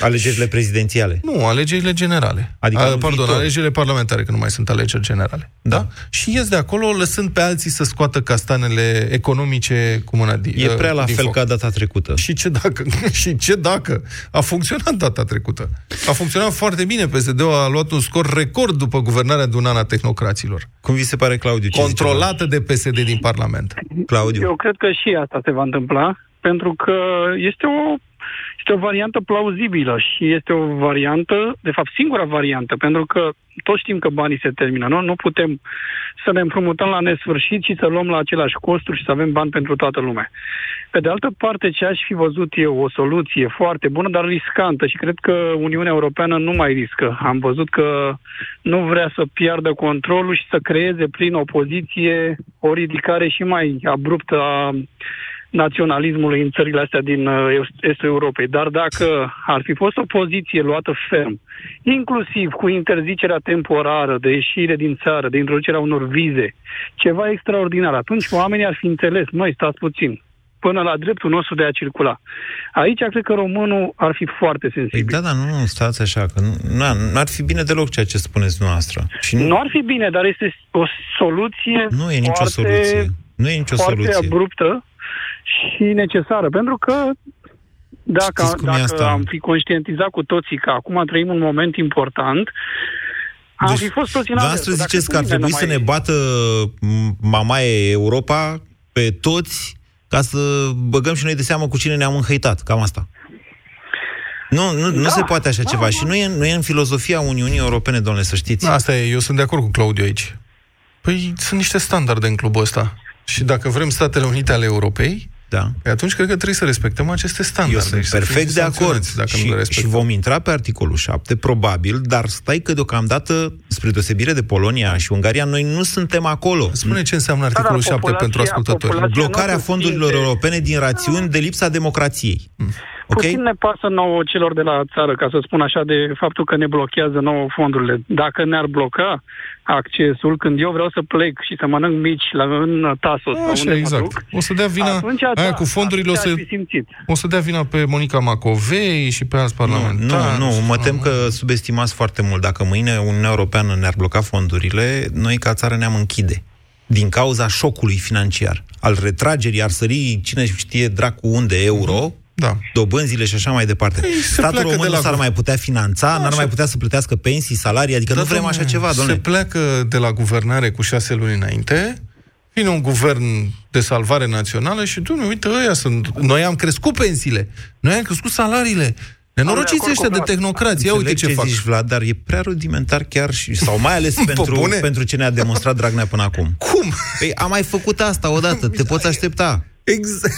Alegerile prezidențiale. Nu, alegerile generale. Adică A, anul pardon, viitor. alegerile parlamentare, că nu mai sunt alegeri generale. Da. da? Și ies de acolo, lăsând pe alții să scoată castanele economice cu mâna din E prea la din fel foc. ca data trecută. Și ce dacă? și ce dacă? A funcționat data trecută. A funcționat foarte bine. PSD-ul a luat un scor record după guvernarea de un an a tehnocraților. Cum vi se pare, Claudiu? Ce Controlată de PSD din Parlament. Claudiu. Eu cred că și asta se va întâmpla, pentru că este o Este o variantă plauzibilă și este o variantă, de fapt singura variantă, pentru că toți știm că banii se termină, nu? Nu putem să ne împrumutăm la nesfârșit și să luăm la același costuri și să avem bani pentru toată lumea. Pe de altă parte, ce aș fi văzut eu, o soluție foarte bună, dar riscantă și cred că Uniunea Europeană nu mai riscă. Am văzut că nu vrea să piardă controlul și să creeze prin opoziție o ridicare și mai abruptă a naționalismului în țările astea din uh, estul Europei. Dar dacă ar fi fost o poziție luată ferm, inclusiv cu interzicerea temporară de ieșire din țară, de introducerea unor vize, ceva extraordinar, atunci oamenii ar fi înțeles, noi stați puțin, până la dreptul nostru de a circula. Aici cred că românul ar fi foarte sensibil. Păi da, dar nu, stați așa, că nu, ar fi bine deloc ceea ce spuneți noastră. Și nu... nu ar fi bine, dar este o soluție Nu e nicio foarte, soluție. Nu e nicio foarte soluție. abruptă și necesară, pentru că dacă, dacă asta? am fi conștientizat cu toții că acum trăim un moment important, am deci, fi fost toți în Dumneavoastră ziceți că ar trebui să ne bată mamaie Europa pe toți ca să băgăm și noi de seamă cu cine ne-am înhăitat. Cam asta. Nu, nu, da, nu se poate așa da, ceva. Da. Și nu e, nu e în filozofia Uniunii Europene, domnule, să știți. Asta e, eu sunt de acord cu Claudiu aici. Păi sunt niște standarde în clubul ăsta. Și dacă vrem Statele Unite ale Europei, da. Păi atunci cred că trebuie să respectăm aceste standarde. Eu sunt perfect de acord. Dacă și, nu și vom intra pe articolul 7, probabil, dar stai că deocamdată, spre deosebire de Polonia și Ungaria, noi nu suntem acolo. Spune ce înseamnă articolul da, 7 pentru ascultători. Blocarea fondurilor europene din rațiuni de lipsa democrației. Hmm. Okay? Puțin ne pasă nouă celor de la țară, ca să spun așa, de faptul că ne blochează nouă fondurile. Dacă ne-ar bloca accesul, când eu vreau să plec și să mănânc mici la, în Tasos sau unde exact. duc, o să dea vina, atunci, aia da, cu fondurile o să, o să dea vina pe Monica Macovei și pe alți parlamentari. Nu, nu, nu mă tem că subestimați foarte mult. Dacă mâine Uniunea Europeană ne-ar bloca fondurile, noi ca țară ne-am închide din cauza șocului financiar, al retragerii, ar sări cine știe dracu unde euro, da. dobânzile și așa mai departe. Ei, Statul român nu s-ar mai putea finanța, da, n-ar mai putea să plătească pensii, salarii, adică da, nu vrem așa ceva, domnule. Se pleacă de la guvernare cu șase luni înainte, vine un guvern de salvare națională și, tu uite, ăia sunt... Noi am crescut pensiile, noi am crescut salariile, Nenorociți ăștia de tehnocrație, ia uite ce, ce fac. zici, Vlad, dar e prea rudimentar chiar și, sau mai ales pentru, pentru ce ne-a demonstrat Dragnea până acum. Cum? Păi am mai făcut asta odată, te poți aștepta. Exact.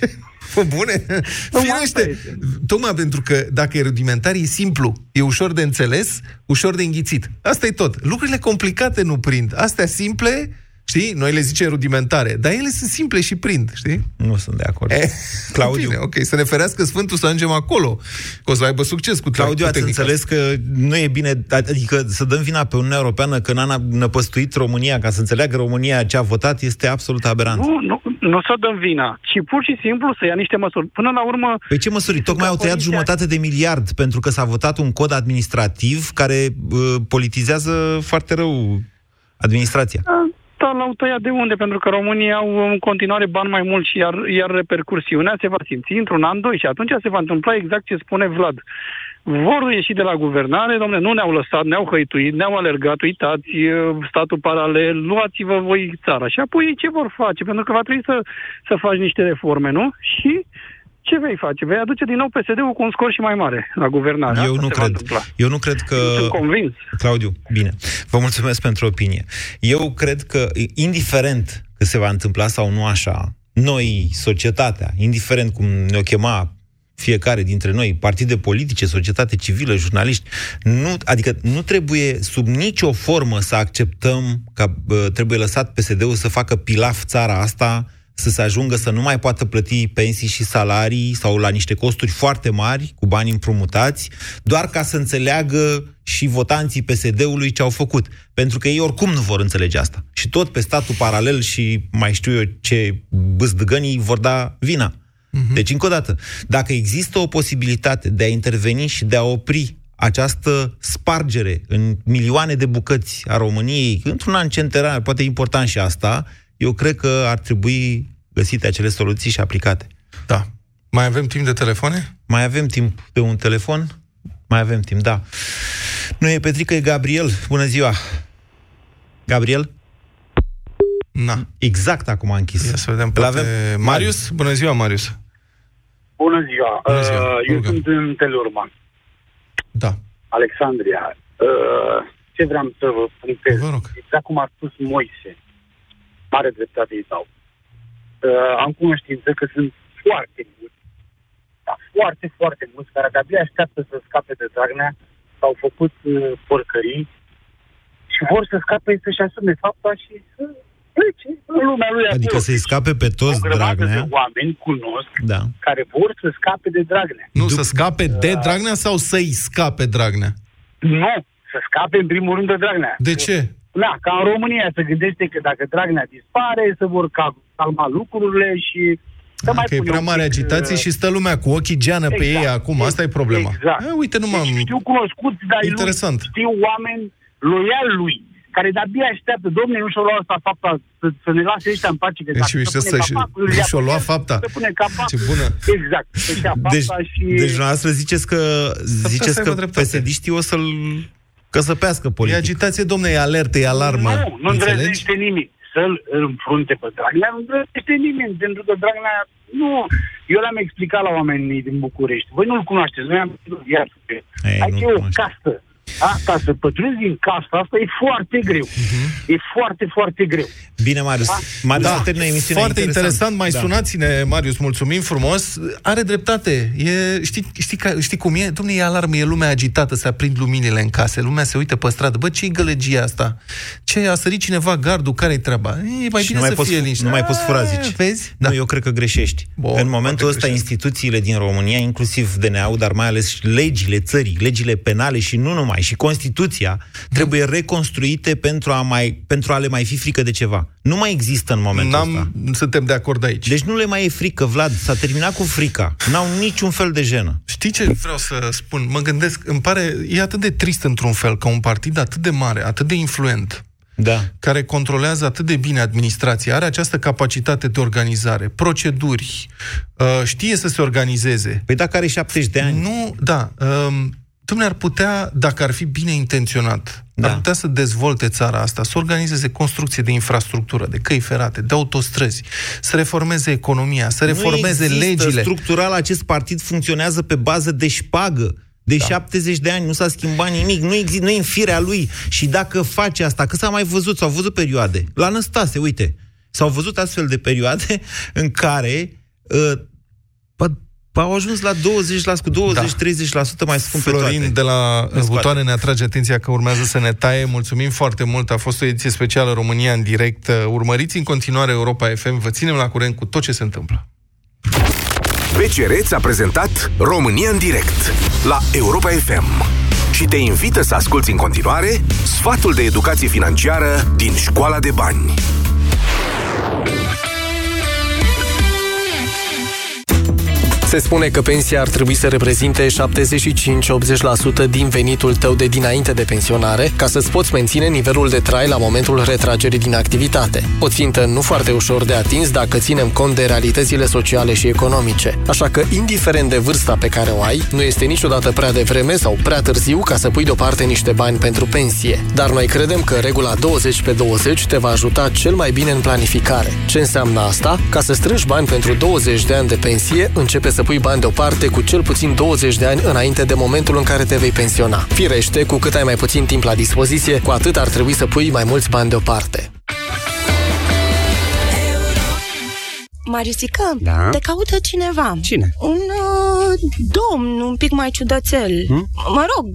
Fă bune? Firește! Tocmai pentru că dacă e rudimentar, e simplu. E ușor de înțeles, ușor de înghițit. Asta e tot. Lucrurile complicate nu prind. Astea simple, știi? Noi le zicem rudimentare, dar ele sunt simple și prind, știi? Nu sunt de acord. E, Claudiu. Bine, ok, să ne ferească Sfântul să ajungem acolo. Că o să aibă succes cu Claudiu, ați înțeles că nu e bine, adică să dăm vina pe Uniunea Europeană că n-a năpăstuit România, ca să înțeleagă România ce a votat, este absolut aberant. Nu, nu, nu să dăm vina, ci pur și simplu să ia niște măsuri. Până la urmă... Păi ce măsuri? Tocmai au tăiat jumătate de miliard pentru că s-a votat un cod administrativ care uh, politizează foarte rău administrația. Da, l-au tăiat de unde? Pentru că România au în continuare bani mai mulți și iar, iar repercursiunea se va simți într-un an, doi și atunci se va întâmpla exact ce spune Vlad vor ieși de la guvernare, domnule, nu ne-au lăsat, ne-au hăituit, ne-au alergat, uitați, statul paralel, luați-vă voi țara. Și apoi ei ce vor face? Pentru că va trebui să, să faci niște reforme, nu? Și ce vei face? Vei aduce din nou PSD-ul cu un scor și mai mare la guvernare. Eu nu cred. Eu nu cred că... Eu sunt convins. Claudiu, bine. Vă mulțumesc pentru opinie. Eu cred că, indiferent că se va întâmpla sau nu așa, noi, societatea, indiferent cum ne-o chema fiecare dintre noi, partide politice, societate civilă, jurnaliști, nu, adică nu trebuie sub nicio formă să acceptăm că bă, trebuie lăsat PSD-ul să facă pilaf țara asta, să se ajungă să nu mai poată plăti pensii și salarii sau la niște costuri foarte mari, cu bani împrumutați, doar ca să înțeleagă și votanții PSD-ului ce au făcut. Pentru că ei oricum nu vor înțelege asta. Și tot pe statul paralel și mai știu eu ce bâzdăgănii vor da vina. Uh-huh. Deci, încă o dată, dacă există o posibilitate de a interveni și de a opri această spargere în milioane de bucăți a României, într-un an centenar, poate important și asta, eu cred că ar trebui găsite acele soluții și aplicate. Da. Mai avem timp de telefoane? Mai avem timp de un telefon? Mai avem timp, da. Nu e Petrică, e Gabriel. Bună ziua! Gabriel? Na. Exact acum a închis. Ia să vedem, poate... avem... Marius? Bună ziua, Marius! Bună ziua. Bună ziua. Uh, eu sunt în Teleurban. Da. Alexandria. Uh, ce vreau să vă punctez? Vă rog. Exact cum a spus Moise. Mare dreptate îi dau. Uh, am cunoștință că sunt foarte mulți, dar foarte, foarte mulți, care de-abia așteaptă să scape de Dragnea, s-au făcut uh, porcării și vor să scape, să-și asume fapta și să plece în lumea lui Adică acolo. să-i scape pe toți o grămadă Dragnea. de oameni cunosc Da. care vor să scape de Dragnea. Nu, să scape de Dragnea sau să-i scape Dragnea? Nu, să scape în primul rând de Dragnea. De ce? Da, ca în România se gândește că dacă Dragnea dispare, se vor ca- calma lucrurile și să mai Că e punem prea un mare pic, agitație uh, și stă lumea cu ochii geană pe Exact. ei acum. Asta e problema. Exact. E, uite, nu m-am... Deci știu cunoscuți, dar Interesant. Lui, știu oameni loiali lui, care de-abia așteaptă, domne, nu și-o luat asta fapta, să, să ne lase ăștia în pace, că Deci, dacă uite, se ăsta pune și- capacul, îl ia și-o pe lua el, fapta. Se pune capacul. Ce bună. Exact, să-și ia fapta Deci, și... deci dumneavoastră ziceți că, ziceți să că aibă dreptate. psd o să-l căsăpească E politic. agitație, domne, e alertă, e alarmă. Nu, nu Înțelegi? îndrăznește nimic. Să-l înfrunte pe Dragnea, nu îndrăznește nimeni, pentru că Dragnea, nu, eu le-am explicat la oamenii din București. Voi nu-l cunoașteți, noi am iar Ei, Aici nu-l e o castă. Asta, să pătrunzi din casta asta e foarte greu. Mhm. E foarte, foarte greu. Bine, Marius. Marius, da. termină emisiunea. Foarte interesant, mai Da. sunați-ne, Marius, mulțumim frumos. Are dreptate. E, știi, știi, ca, știi cum e? Dom'le, e alarmă, e lumea agitată, se aprind luminile în case, lumea se uită pe stradă. Bă, ce-i gălăgia asta? Ce, a sărit cineva gardul? Care-i treaba? E mai Și bine nu mai să poți, fie liniște. nu mai poți fura, zici. Vezi? Da. Nu, eu cred că greșești. Bun, în momentul poate ăsta, instituțiile din România, inclusiv DNA-ul, dar mai ales și legile țării, legile penale și nu numai, și Constituția, trebuie reconstruite pentru a, mai, pentru a le mai fi frică de ceva. Nu mai există în momentul N-am, ăsta. Suntem de acord aici. Deci nu le mai e frică, Vlad. S-a terminat cu frica. N-au niciun fel de jenă. Știi ce vreau să spun? Mă gândesc, îmi pare, e atât de trist într-un fel, că un partid atât de mare, atât de influent, da. care controlează atât de bine administrația, are această capacitate de organizare, proceduri, uh, știe să se organizeze. Păi dacă are 70 de ani. Nu, da. Um, Dumnezeu ar putea, dacă ar fi bine intenționat, da. ar putea să dezvolte țara asta, să organizeze construcție de infrastructură, de căi ferate, de autostrăzi, să reformeze economia, să reformeze nu există legile. structural acest partid funcționează pe bază de șpagă. De da. 70 de ani nu s-a schimbat nimic, nu există, nu e în firea lui. Și dacă face asta, că s-a mai văzut, s-au văzut perioade. La Năstase, uite, s-au văzut astfel de perioade în care uh, au ajuns la 20%, cu 20-30% mai scump pe Florin toate. de la Butoane ne atrage atenția că urmează să ne taie. Mulțumim foarte mult. A fost o ediție specială România în direct. Urmăriți în continuare Europa FM. Vă ținem la curent cu tot ce se întâmplă. BCR ți-a prezentat România în direct la Europa FM și te invită să asculti în continuare sfatul de educație financiară din Școala de Bani. Se spune că pensia ar trebui să reprezinte 75-80% din venitul tău de dinainte de pensionare, ca să-ți poți menține nivelul de trai la momentul retragerii din activitate. O țintă nu foarte ușor de atins dacă ținem cont de realitățile sociale și economice. Așa că, indiferent de vârsta pe care o ai, nu este niciodată prea devreme sau prea târziu ca să pui deoparte niște bani pentru pensie. Dar noi credem că regula 20 pe 20 te va ajuta cel mai bine în planificare. Ce înseamnă asta? Ca să strângi bani pentru 20 de ani de pensie, începe să pui bani deoparte cu cel puțin 20 de ani înainte de momentul în care te vei pensiona. Firește, cu cât ai mai puțin timp la dispoziție, cu atât ar trebui să pui mai mulți bani deoparte. Marisică, Da? te caută cineva. Cine? Un uh, domn un pic mai ciudățel. Hmm? Mă rog,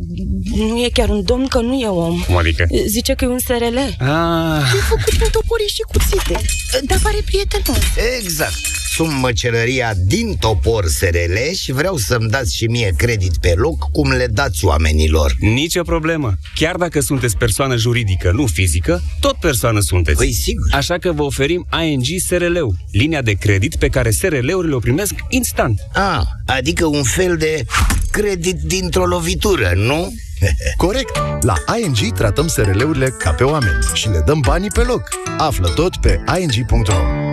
nu e chiar un domn, că nu e om. Cum adică? Zice că e un SRL. Ah. E făcut din toporii și cuțite. Dar pare prietenos. Exact. Sunt măcelăria din Topor SRL și vreau să-mi dați și mie credit pe loc cum le dați oamenilor. Nici o problemă. Chiar dacă sunteți persoană juridică, nu fizică, tot persoană sunteți. Păi sigur. Așa că vă oferim ING SRL-ul, linia de credit pe care SRL-urile o primesc instant. Ah, adică un fel de credit dintr-o lovitură, nu? Corect! La ING tratăm SRL-urile ca pe oameni și le dăm banii pe loc. Află tot pe ing.ro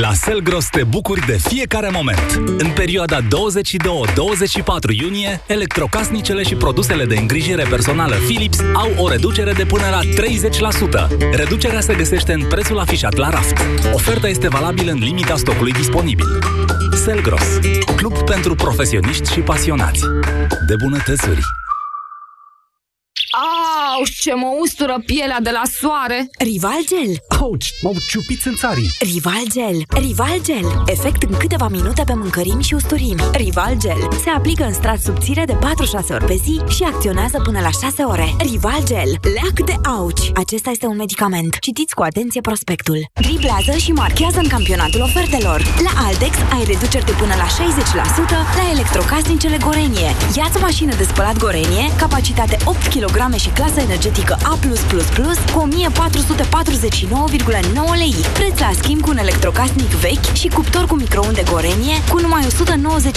La Selgros te bucuri de fiecare moment. În perioada 22-24 iunie, electrocasnicele și produsele de îngrijire personală Philips au o reducere de până la 30%. Reducerea se găsește în prețul afișat la raft. Oferta este valabilă în limita stocului disponibil. Selgros, club pentru profesioniști și pasionați de bunătățuri. Au, ce mă ustură pielea de la soare! Rival Gel. Auci, m-au ciupit în țarii. Rival Gel. Rival Gel. Efect în câteva minute pe mâncărimi și usturimi. Rival Gel. Se aplică în strat subțire de 4-6 ori pe zi și acționează până la 6 ore. Rival Gel. Leac de auci. Acesta este un medicament. Citiți cu atenție prospectul. Driblează și marchează în campionatul ofertelor. La Altex ai reduceri de până la 60% la electrocasnicele Gorenie. Iați mașină de spălat Gorenie, capacitate 8 kg și clasă energetică A+++ cu 1449,9 lei. Preț la schimb cu un electrocasnic vechi și cuptor cu microunde Gorenie cu numai 190